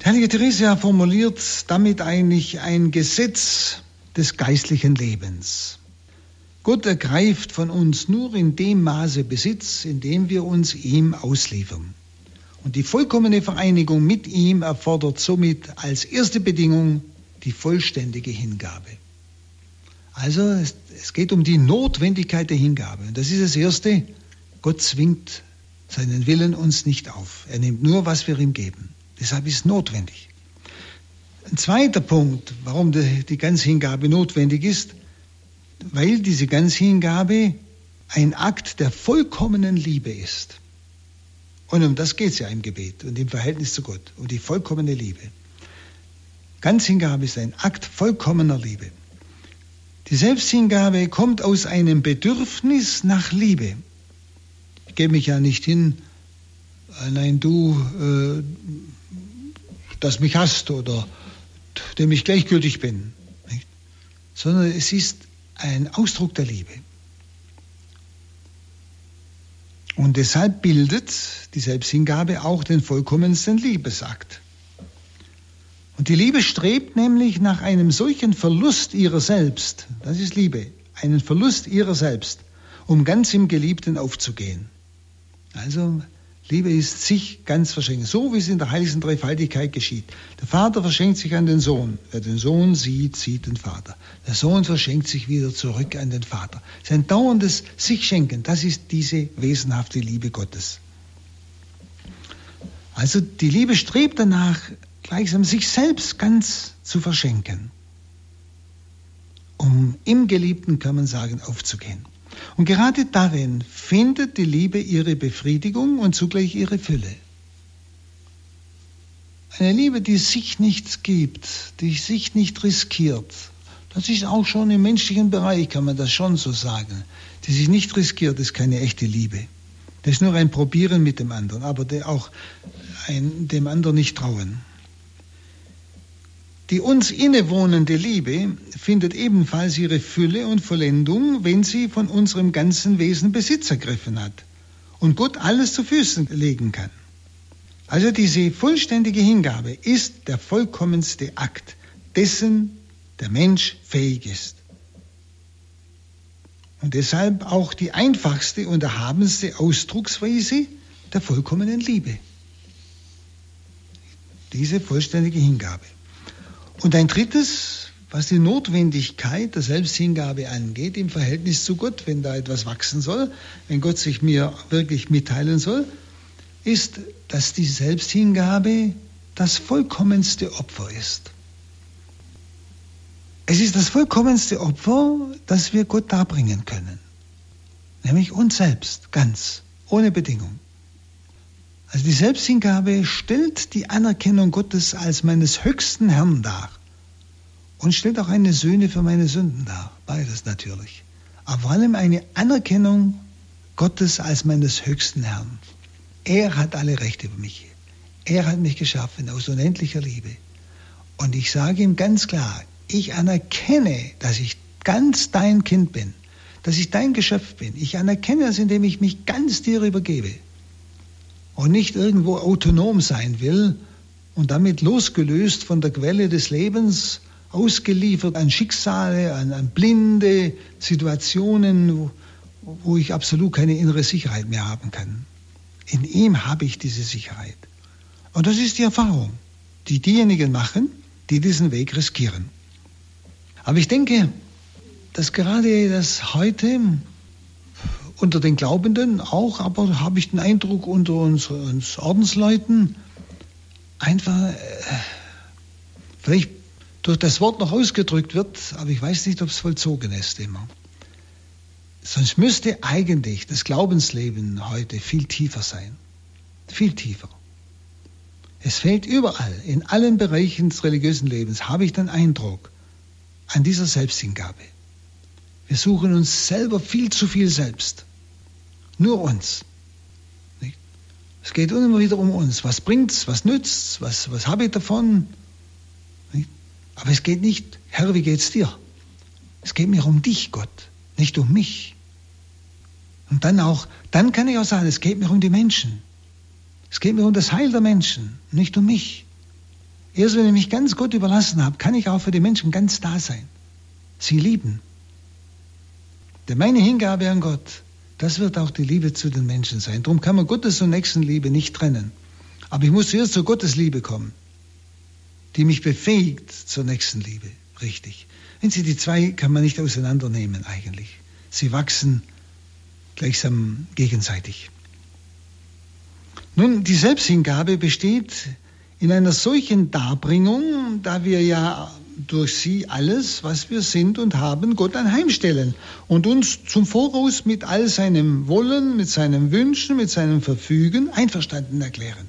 Die heilige Theresia formuliert damit eigentlich ein Gesetz des geistlichen Lebens. Gott ergreift von uns nur in dem Maße Besitz, in dem wir uns ihm ausliefern. Und die vollkommene Vereinigung mit ihm erfordert somit als erste Bedingung die vollständige Hingabe. Also es, es geht um die Notwendigkeit der Hingabe. Und das ist das Erste. Gott zwingt seinen Willen uns nicht auf. Er nimmt nur, was wir ihm geben. Deshalb ist es notwendig. Ein zweiter Punkt, warum die, Ganzhingabe notwendig ist, weil diese Ganzhingabe ein Akt der vollkommenen Liebe ist. Und um das geht es ja im Gebet und im Verhältnis zu Gott, um die vollkommene Liebe. Ganzhingabe ist ein Akt vollkommener Liebe. Die Selbsthingabe kommt aus einem Bedürfnis nach Liebe. Ich gebe mich ja nicht hin, nein, du, äh, das mich hast oder dem ich gleichgültig bin, nicht? sondern es ist ein Ausdruck der Liebe. Und deshalb bildet die Selbsthingabe auch den vollkommensten Liebesakt. Und die Liebe strebt nämlich nach einem solchen Verlust ihrer selbst, das ist Liebe, einen Verlust ihrer selbst, um ganz im Geliebten aufzugehen. Also Liebe ist sich ganz verschenken, so wie es in der heiligsten Dreifaltigkeit geschieht. Der Vater verschenkt sich an den Sohn. Wer den Sohn sieht, sieht den Vater. Der Sohn verschenkt sich wieder zurück an den Vater. Sein dauerndes sich schenken, das ist diese wesenhafte Liebe Gottes. Also die Liebe strebt danach, gleichsam sich selbst ganz zu verschenken, um im Geliebten, kann man sagen, aufzugehen. Und gerade darin findet die Liebe ihre Befriedigung und zugleich ihre Fülle. Eine Liebe, die sich nichts gibt, die sich nicht riskiert. Das ist auch schon im menschlichen Bereich, kann man das schon so sagen. Die sich nicht riskiert, ist keine echte Liebe. Das ist nur ein Probieren mit dem anderen, aber auch ein, dem anderen nicht trauen. Die uns innewohnende Liebe findet ebenfalls ihre Fülle und Vollendung, wenn sie von unserem ganzen Wesen Besitz ergriffen hat und Gott alles zu Füßen legen kann. Also diese vollständige Hingabe ist der vollkommenste Akt, dessen der Mensch fähig ist. Und deshalb auch die einfachste und erhabenste Ausdrucksweise der vollkommenen Liebe. Diese vollständige Hingabe. Und ein drittes, was die Notwendigkeit der Selbsthingabe angeht im Verhältnis zu Gott, wenn da etwas wachsen soll, wenn Gott sich mir wirklich mitteilen soll, ist, dass die Selbsthingabe das vollkommenste Opfer ist. Es ist das vollkommenste Opfer, das wir Gott darbringen können. Nämlich uns selbst, ganz, ohne Bedingung. Also die Selbsthingabe stellt die Anerkennung Gottes als meines höchsten Herrn dar und stellt auch eine Sühne für meine Sünden dar. Beides natürlich. Aber vor allem eine Anerkennung Gottes als meines höchsten Herrn. Er hat alle Rechte über mich. Er hat mich geschaffen aus unendlicher Liebe. Und ich sage ihm ganz klar, ich anerkenne, dass ich ganz dein Kind bin, dass ich dein Geschöpf bin. Ich anerkenne das, indem ich mich ganz dir übergebe und nicht irgendwo autonom sein will und damit losgelöst von der Quelle des Lebens, ausgeliefert an Schicksale, an, an blinde Situationen, wo, wo ich absolut keine innere Sicherheit mehr haben kann. In ihm habe ich diese Sicherheit. Und das ist die Erfahrung, die diejenigen machen, die diesen Weg riskieren. Aber ich denke, dass gerade das heute unter den Glaubenden auch, aber habe ich den Eindruck unter uns, uns Ordensleuten einfach äh, vielleicht durch das Wort noch ausgedrückt wird, aber ich weiß nicht, ob es vollzogen ist immer. Sonst müsste eigentlich das Glaubensleben heute viel tiefer sein. Viel tiefer. Es fehlt überall, in allen Bereichen des religiösen Lebens, habe ich den Eindruck, an dieser Selbsthingabe. Wir suchen uns selber viel zu viel selbst. Nur uns. Es geht immer wieder um uns. Was bringt's? Was nützt's? Was, was habe ich davon? Aber es geht nicht, Herr, wie geht's dir? Es geht mir um dich, Gott, nicht um mich. Und dann auch, dann kann ich auch sagen, es geht mir um die Menschen. Es geht mir um das Heil der Menschen, nicht um mich. Erst wenn ich mich ganz Gott überlassen habe, kann ich auch für die Menschen ganz da sein. Sie lieben. Denn meine Hingabe an Gott, das wird auch die Liebe zu den Menschen sein. Darum kann man Gottes und Nächstenliebe nicht trennen. Aber ich muss zuerst zur Gottes Liebe kommen, die mich befähigt zur Nächstenliebe. Richtig. Wenn Sie die zwei kann man nicht auseinandernehmen eigentlich. Sie wachsen gleichsam gegenseitig. Nun, die Selbsthingabe besteht in einer solchen Darbringung, da wir ja durch sie alles, was wir sind und haben, Gott anheimstellen und uns zum Voraus mit all seinem Wollen, mit seinen Wünschen, mit seinem Verfügen einverstanden erklären.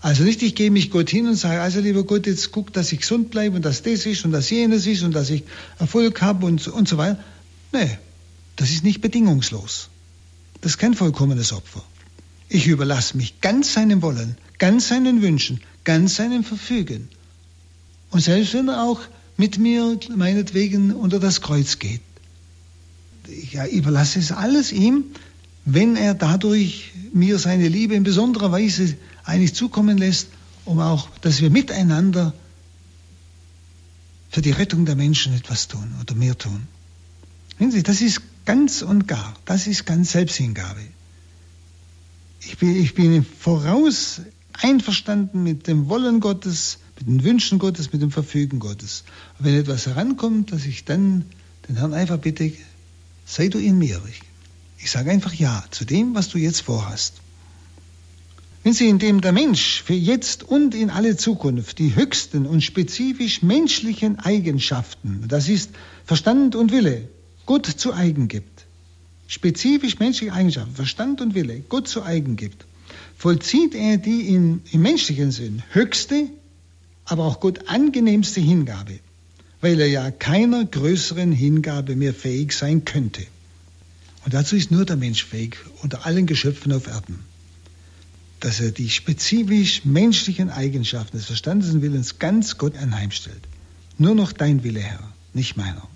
Also nicht, ich gehe mich Gott hin und sage, also lieber Gott, jetzt guck, dass ich gesund bleibe und dass das ist und dass jenes ist und dass ich Erfolg habe und, und so weiter. Nee, das ist nicht bedingungslos. Das ist kein vollkommenes Opfer. Ich überlasse mich ganz seinem Wollen, ganz seinen Wünschen, ganz seinem Verfügen. Und selbst wenn er auch mit mir meinetwegen unter das Kreuz geht, ich überlasse es alles ihm, wenn er dadurch mir seine Liebe in besonderer Weise eigentlich zukommen lässt, um auch, dass wir miteinander für die Rettung der Menschen etwas tun oder mehr tun. Sehen Sie, das ist ganz und gar, das ist ganz Selbsthingabe. Ich bin, ich bin voraus einverstanden mit dem Wollen Gottes, mit den Wünschen Gottes, mit dem Verfügen Gottes. Und wenn etwas herankommt, dass ich dann den Herrn einfach bitte, sei du in mir. Ich, ich sage einfach Ja zu dem, was du jetzt vorhast. Wenn Sie, indem der Mensch für jetzt und in alle Zukunft die höchsten und spezifisch menschlichen Eigenschaften, das ist Verstand und Wille, Gott zu eigen gibt, spezifisch menschliche Eigenschaften, Verstand und Wille, Gott zu eigen gibt, vollzieht er die in, im menschlichen Sinn höchste, aber auch Gott angenehmste Hingabe, weil er ja keiner größeren Hingabe mehr fähig sein könnte. Und dazu ist nur der Mensch fähig, unter allen Geschöpfen auf Erden, dass er die spezifisch menschlichen Eigenschaften des Verstandes und Willens ganz Gott anheimstellt. Nur noch dein Wille, Herr, nicht meiner.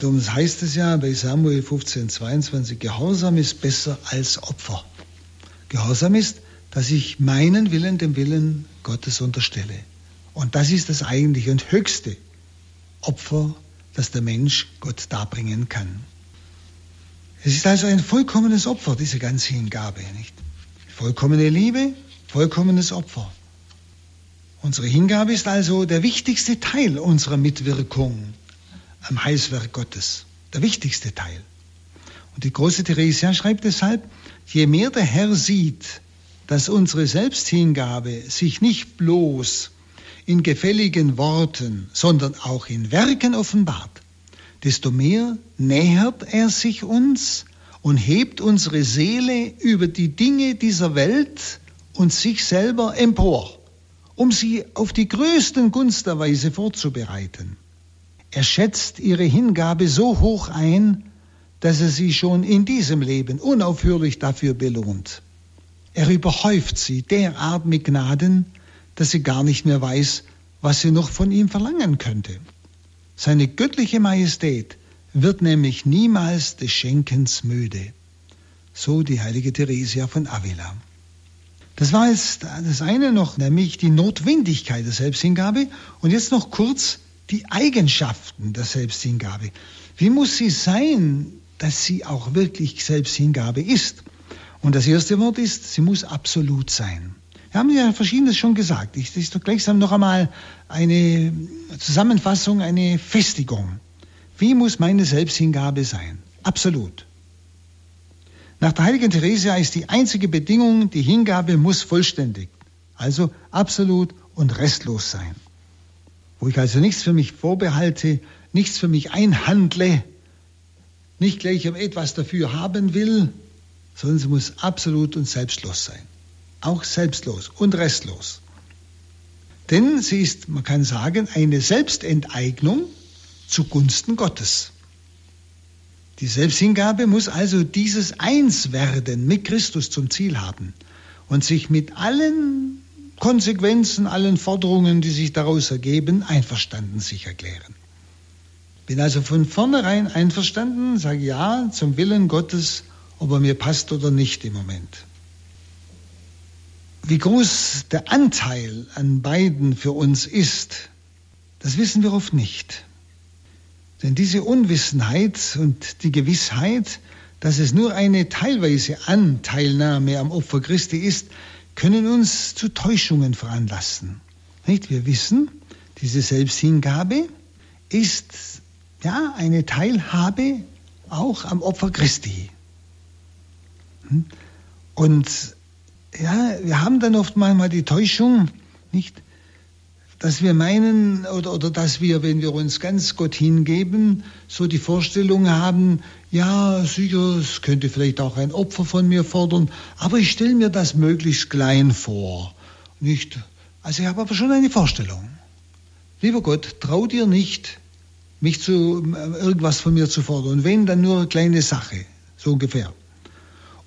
Darum heißt es ja bei Samuel 15, 22, Gehorsam ist besser als Opfer. Gehorsam ist, dass ich meinen Willen dem Willen Gottes unterstelle. Und das ist das eigentliche und höchste Opfer, das der Mensch Gott darbringen kann. Es ist also ein vollkommenes Opfer, diese ganze Hingabe, nicht? Vollkommene Liebe, vollkommenes Opfer. Unsere Hingabe ist also der wichtigste Teil unserer Mitwirkung am Heilswerk Gottes. Der wichtigste Teil. Und die große Theresia schreibt deshalb, je mehr der Herr sieht, dass unsere Selbsthingabe sich nicht bloß in gefälligen Worten, sondern auch in Werken offenbart, desto mehr nähert er sich uns und hebt unsere Seele über die Dinge dieser Welt und sich selber empor, um sie auf die größten Gunsterweise vorzubereiten. Er schätzt ihre Hingabe so hoch ein, dass er sie schon in diesem Leben unaufhörlich dafür belohnt. Er überhäuft sie derart mit Gnaden, dass sie gar nicht mehr weiß, was sie noch von ihm verlangen könnte. Seine göttliche Majestät wird nämlich niemals des Schenkens müde. So die heilige Theresia von Avila. Das war jetzt das eine noch, nämlich die Notwendigkeit der Selbsthingabe. Und jetzt noch kurz die Eigenschaften der Selbsthingabe. Wie muss sie sein, dass sie auch wirklich Selbsthingabe ist? Und das erste Wort ist, sie muss absolut sein. Wir haben ja verschiedenes schon gesagt. Ich, das ist doch gleichsam noch einmal eine Zusammenfassung, eine Festigung. Wie muss meine Selbsthingabe sein? Absolut. Nach der heiligen Theresia ist die einzige Bedingung, die Hingabe muss vollständig, also absolut und restlos sein wo ich also nichts für mich vorbehalte, nichts für mich einhandle, nicht gleich etwas dafür haben will, sondern sie muss absolut und selbstlos sein. Auch selbstlos und restlos. Denn sie ist, man kann sagen, eine Selbstenteignung zugunsten Gottes. Die Selbsthingabe muss also dieses Einswerden mit Christus zum Ziel haben und sich mit allen Konsequenzen, allen Forderungen, die sich daraus ergeben, einverstanden sich erklären. Bin also von vornherein einverstanden, sage ja zum Willen Gottes, ob er mir passt oder nicht im Moment. Wie groß der Anteil an beiden für uns ist, das wissen wir oft nicht. Denn diese Unwissenheit und die Gewissheit, dass es nur eine teilweise Anteilnahme am Opfer Christi ist, können uns zu Täuschungen veranlassen. Nicht? Wir wissen, diese Selbsthingabe ist ja eine Teilhabe auch am Opfer Christi. Und ja, wir haben dann oft manchmal die Täuschung, nicht, dass wir meinen oder, oder dass wir, wenn wir uns ganz Gott hingeben, so die Vorstellung haben, ja, sicher, es könnte vielleicht auch ein Opfer von mir fordern, aber ich stelle mir das möglichst klein vor. Nicht? Also ich habe aber schon eine Vorstellung. Lieber Gott, trau dir nicht, mich zu irgendwas von mir zu fordern. wenn, dann nur eine kleine Sache, so ungefähr.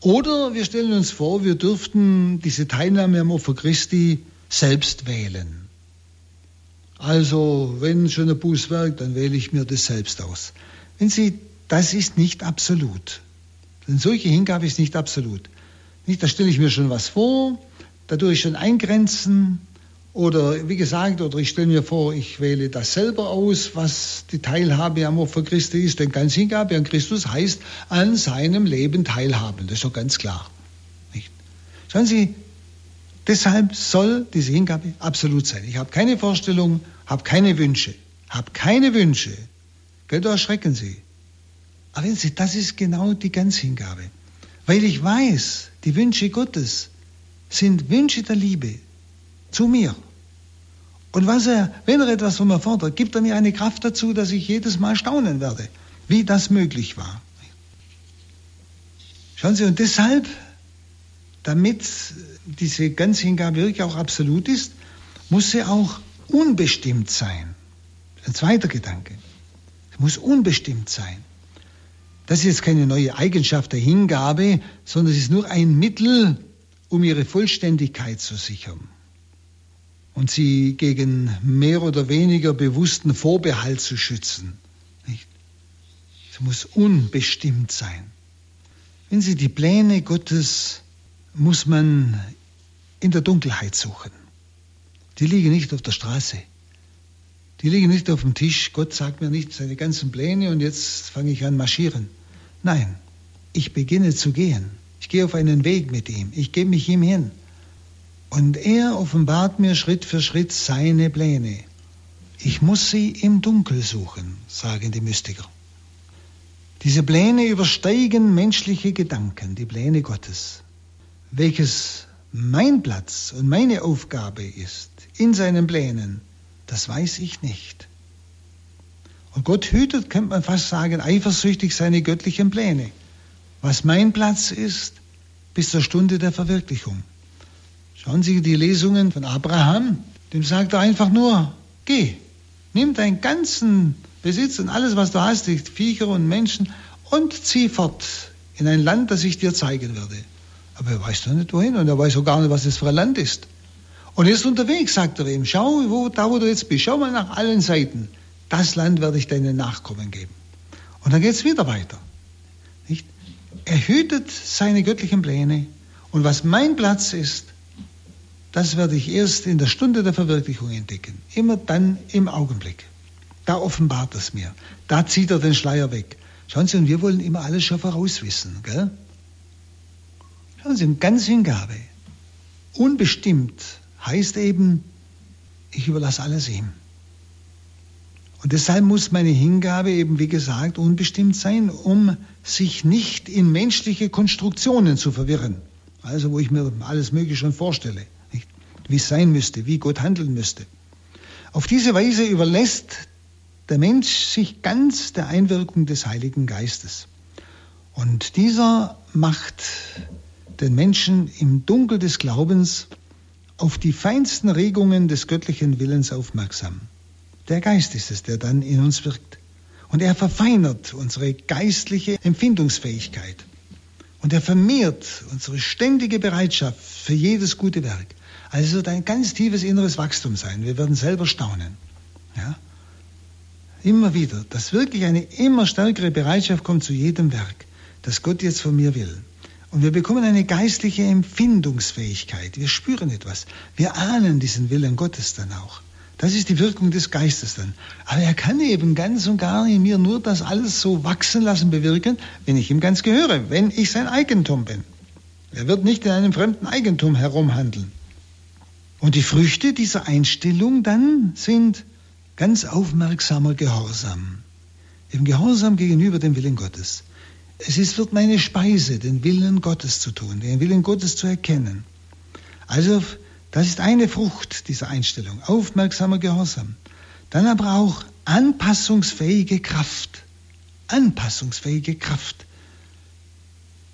Oder wir stellen uns vor, wir dürften diese Teilnahme am Opfer Christi selbst wählen. Also, wenn schon ein Bußwerk, dann wähle ich mir das selbst aus. Wenn Sie, das ist nicht absolut. Denn solche Hingabe ist nicht absolut. Nicht, da stelle ich mir schon was vor, da tue ich schon eingrenzen, oder wie gesagt, oder ich stelle mir vor, ich wähle das selber aus, was die Teilhabe am Opfer Christi ist. Denn ganz Hingabe an Christus heißt an seinem Leben teilhaben. Das ist doch ganz klar. Nicht? Schauen Sie, Deshalb soll diese Hingabe absolut sein. Ich habe keine Vorstellung, habe keine Wünsche, habe keine Wünsche. Gell, da erschrecken Sie. Aber wenn Sie, das ist genau die Ganzhingabe. Weil ich weiß, die Wünsche Gottes sind Wünsche der Liebe zu mir. Und was er, wenn er etwas von mir fordert, gibt er mir eine Kraft dazu, dass ich jedes Mal staunen werde, wie das möglich war. Schauen Sie, und deshalb, damit diese Ganzhingabe wirklich auch absolut ist, muss sie auch unbestimmt sein. Ein zweiter Gedanke. Sie muss unbestimmt sein. Das ist jetzt keine neue Eigenschaft der Hingabe, sondern es ist nur ein Mittel, um ihre Vollständigkeit zu sichern und sie gegen mehr oder weniger bewussten Vorbehalt zu schützen. Nicht? Sie muss unbestimmt sein. Wenn Sie die Pläne Gottes muss man in der Dunkelheit suchen. Die liegen nicht auf der Straße. Die liegen nicht auf dem Tisch. Gott sagt mir nicht seine ganzen Pläne und jetzt fange ich an marschieren. Nein, ich beginne zu gehen. Ich gehe auf einen Weg mit ihm. Ich gebe mich ihm hin. Und er offenbart mir Schritt für Schritt seine Pläne. Ich muss sie im Dunkel suchen, sagen die Mystiker. Diese Pläne übersteigen menschliche Gedanken, die Pläne Gottes. Welches mein Platz und meine Aufgabe ist in seinen Plänen, das weiß ich nicht. Und Gott hütet, könnte man fast sagen, eifersüchtig seine göttlichen Pläne. Was mein Platz ist, bis zur Stunde der Verwirklichung. Schauen Sie die Lesungen von Abraham, dem sagt er einfach nur, geh, nimm deinen ganzen Besitz und alles, was du hast, die Viecher und Menschen, und zieh fort in ein Land, das ich dir zeigen werde. Aber er weiß doch nicht wohin und er weiß auch gar nicht, was das für ein Land ist. Und er ist unterwegs, sagt er ihm, schau, wo, da wo du jetzt bist, schau mal nach allen Seiten. Das Land werde ich deinen Nachkommen geben. Und dann geht es wieder weiter. Nicht? Er hütet seine göttlichen Pläne. Und was mein Platz ist, das werde ich erst in der Stunde der Verwirklichung entdecken. Immer dann im Augenblick. Da offenbart es mir. Da zieht er den Schleier weg. Schauen Sie, und wir wollen immer alles schon vorauswissen. Gell? Schauen Sie, ganz Hingabe, unbestimmt heißt eben, ich überlasse alles ihm. Und deshalb muss meine Hingabe eben, wie gesagt, unbestimmt sein, um sich nicht in menschliche Konstruktionen zu verwirren. Also wo ich mir alles Mögliche schon vorstelle? Wie es sein müsste, wie Gott handeln müsste. Auf diese Weise überlässt der Mensch sich ganz der Einwirkung des Heiligen Geistes. Und dieser macht den Menschen im Dunkel des Glaubens auf die feinsten Regungen des göttlichen Willens aufmerksam. Der Geist ist es, der dann in uns wirkt. Und er verfeinert unsere geistliche Empfindungsfähigkeit. Und er vermehrt unsere ständige Bereitschaft für jedes gute Werk. Also es wird ein ganz tiefes inneres Wachstum sein. Wir werden selber staunen. Ja? Immer wieder, dass wirklich eine immer stärkere Bereitschaft kommt zu jedem Werk, das Gott jetzt von mir will. Und wir bekommen eine geistliche Empfindungsfähigkeit. Wir spüren etwas. Wir ahnen diesen Willen Gottes dann auch. Das ist die Wirkung des Geistes dann. Aber er kann eben ganz und gar in mir nur das alles so wachsen lassen, bewirken, wenn ich ihm ganz gehöre, wenn ich sein Eigentum bin. Er wird nicht in einem fremden Eigentum herumhandeln. Und die Früchte dieser Einstellung dann sind ganz aufmerksamer Gehorsam. Im Gehorsam gegenüber dem Willen Gottes. Es ist, wird meine Speise, den Willen Gottes zu tun, den Willen Gottes zu erkennen. Also, das ist eine Frucht dieser Einstellung. Aufmerksamer Gehorsam. Dann aber auch anpassungsfähige Kraft. Anpassungsfähige Kraft.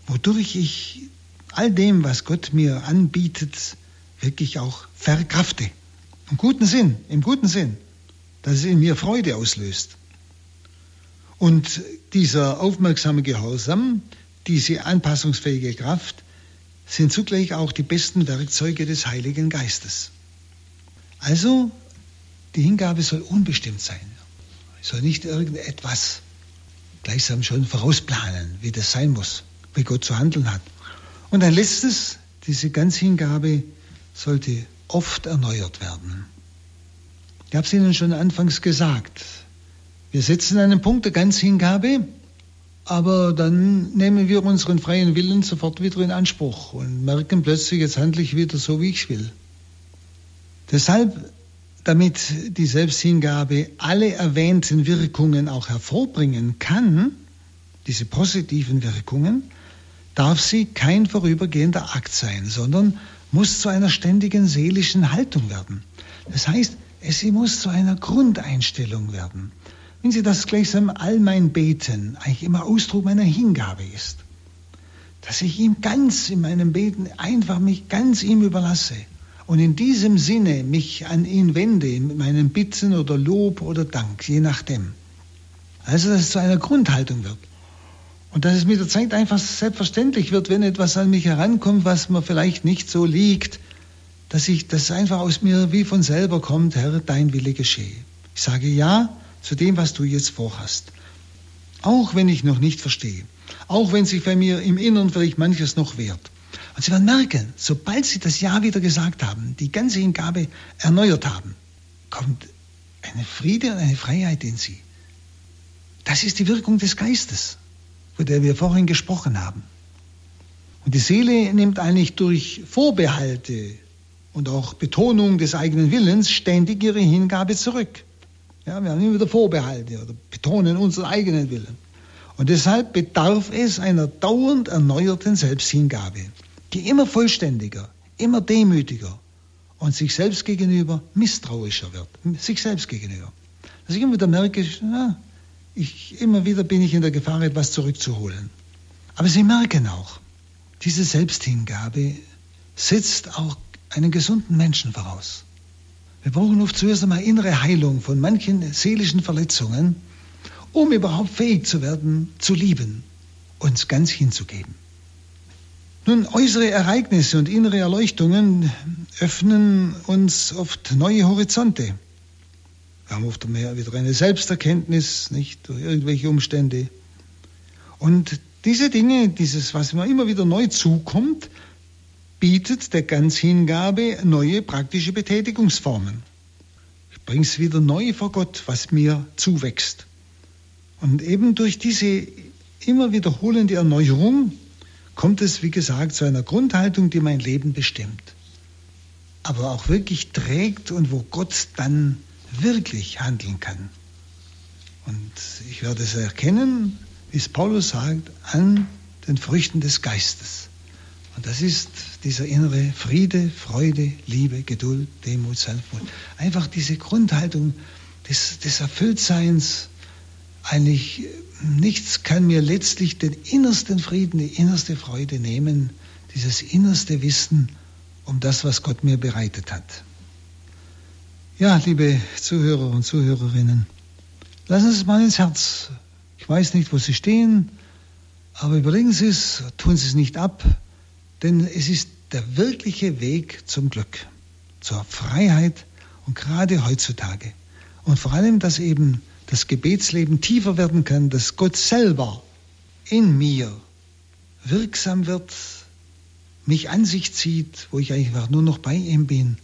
Wodurch ich all dem, was Gott mir anbietet, wirklich auch verkrafte. Im guten Sinn, im guten Sinn dass es in mir Freude auslöst. Und dieser aufmerksame Gehorsam, diese anpassungsfähige Kraft, sind zugleich auch die besten Werkzeuge des Heiligen Geistes. Also, die Hingabe soll unbestimmt sein. Soll nicht irgendetwas gleichsam schon vorausplanen, wie das sein muss, wie Gott zu handeln hat. Und ein letztes, diese Ganzhingabe sollte oft erneuert werden. Ich habe es Ihnen schon anfangs gesagt. Wir setzen einen Punkt der Ganzhingabe, aber dann nehmen wir unseren freien Willen sofort wieder in Anspruch und merken plötzlich, jetzt handle ich wieder so, wie ich will. Deshalb, damit die Selbsthingabe alle erwähnten Wirkungen auch hervorbringen kann, diese positiven Wirkungen, darf sie kein vorübergehender Akt sein, sondern muss zu einer ständigen seelischen Haltung werden. Das heißt, es muss zu einer Grundeinstellung werden. Wenn Sie das gleichsam all mein Beten eigentlich immer Ausdruck meiner Hingabe ist, dass ich ihm ganz in meinem Beten einfach mich ganz ihm überlasse und in diesem Sinne mich an ihn wende, mit meinen Bitten oder Lob oder Dank, je nachdem. Also, dass es zu einer Grundhaltung wird. Und dass es mit der Zeit einfach selbstverständlich wird, wenn etwas an mich herankommt, was mir vielleicht nicht so liegt, dass ich das einfach aus mir wie von selber kommt, Herr, dein Wille geschehe. Ich sage ja zu dem, was du jetzt vorhast. Auch wenn ich noch nicht verstehe. Auch wenn sich bei mir im Inneren vielleicht manches noch wehrt. Und Sie werden merken, sobald Sie das Ja wieder gesagt haben, die ganze Hingabe erneuert haben, kommt eine Friede und eine Freiheit in Sie. Das ist die Wirkung des Geistes, von der wir vorhin gesprochen haben. Und die Seele nimmt eigentlich durch Vorbehalte, und auch Betonung des eigenen Willens ständig ihre Hingabe zurück. Ja, wir haben immer wieder Vorbehalte oder betonen unseren eigenen Willen. Und deshalb bedarf es einer dauernd erneuerten Selbsthingabe, die immer vollständiger, immer demütiger und sich selbst gegenüber misstrauischer wird, sich selbst gegenüber. Dass ich immer wieder merke, na, ich, immer wieder bin ich in der Gefahr, etwas zurückzuholen. Aber Sie merken auch, diese Selbsthingabe setzt auch einen gesunden Menschen voraus. Wir brauchen oft zuerst einmal innere Heilung von manchen seelischen Verletzungen, um überhaupt fähig zu werden, zu lieben, uns ganz hinzugeben. Nun, äußere Ereignisse und innere Erleuchtungen öffnen uns oft neue Horizonte. Wir haben oft mehr wieder eine Selbsterkenntnis, nicht durch irgendwelche Umstände. Und diese Dinge, dieses, was mir immer wieder neu zukommt, bietet der Ganzhingabe neue praktische Betätigungsformen. Ich bringe es wieder neu vor Gott, was mir zuwächst. Und eben durch diese immer wiederholende Erneuerung kommt es, wie gesagt, zu einer Grundhaltung, die mein Leben bestimmt. Aber auch wirklich trägt und wo Gott dann wirklich handeln kann. Und ich werde es erkennen, wie es Paulus sagt, an den Früchten des Geistes. Und das ist dieser innere Friede, Freude, Liebe, Geduld, Demut, Sanftmut. Einfach diese Grundhaltung des, des Erfülltseins. Eigentlich nichts kann mir letztlich den innersten Frieden, die innerste Freude nehmen, dieses innerste Wissen um das, was Gott mir bereitet hat. Ja, liebe Zuhörer und Zuhörerinnen, Lassen Sie es mal ins Herz. Ich weiß nicht, wo Sie stehen, aber überlegen Sie es, tun Sie es nicht ab, denn es ist der wirkliche Weg zum Glück, zur Freiheit und gerade heutzutage. Und vor allem, dass eben das Gebetsleben tiefer werden kann, dass Gott selber in mir wirksam wird, mich an sich zieht, wo ich eigentlich nur noch bei ihm bin.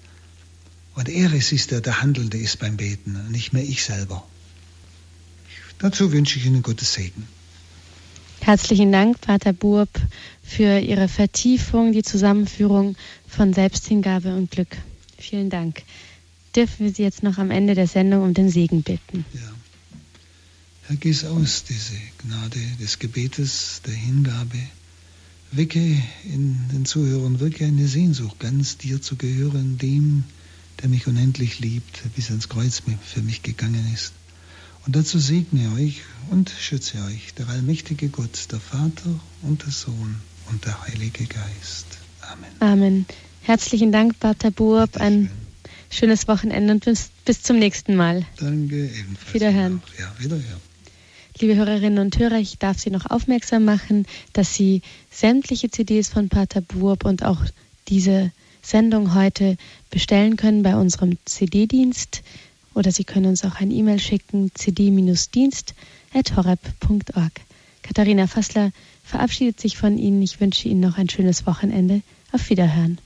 Und er es ist, der der Handelnde ist beim Beten, nicht mehr ich selber. Dazu wünsche ich Ihnen Gottes Segen. Herzlichen Dank, Pater Burb, für Ihre Vertiefung, die Zusammenführung von Selbsthingabe und Glück. Vielen Dank. Dürfen wir Sie jetzt noch am Ende der Sendung um den Segen bitten? Ja. Herr, gieß aus diese Gnade des Gebetes, der Hingabe. Wecke in den Zuhörern wirklich eine Sehnsucht, ganz dir zu gehören, dem, der mich unendlich liebt, bis ans Kreuz für mich gegangen ist. Und dazu segne euch und schütze euch der allmächtige Gott, der Vater und der Sohn und der Heilige Geist. Amen. Amen. Herzlichen Dank, Pater Burb. Ein schönes Wochenende und bis, bis zum nächsten Mal. Danke, ebenfalls. Wiederhören. Ja, wiederhören. Liebe Hörerinnen und Hörer, ich darf Sie noch aufmerksam machen, dass Sie sämtliche CDs von Pater Burb und auch diese Sendung heute bestellen können bei unserem CD-Dienst oder Sie können uns auch ein E-Mail schicken, cd-dienst.horeb.org. Katharina Fassler verabschiedet sich von Ihnen. Ich wünsche Ihnen noch ein schönes Wochenende. Auf Wiederhören.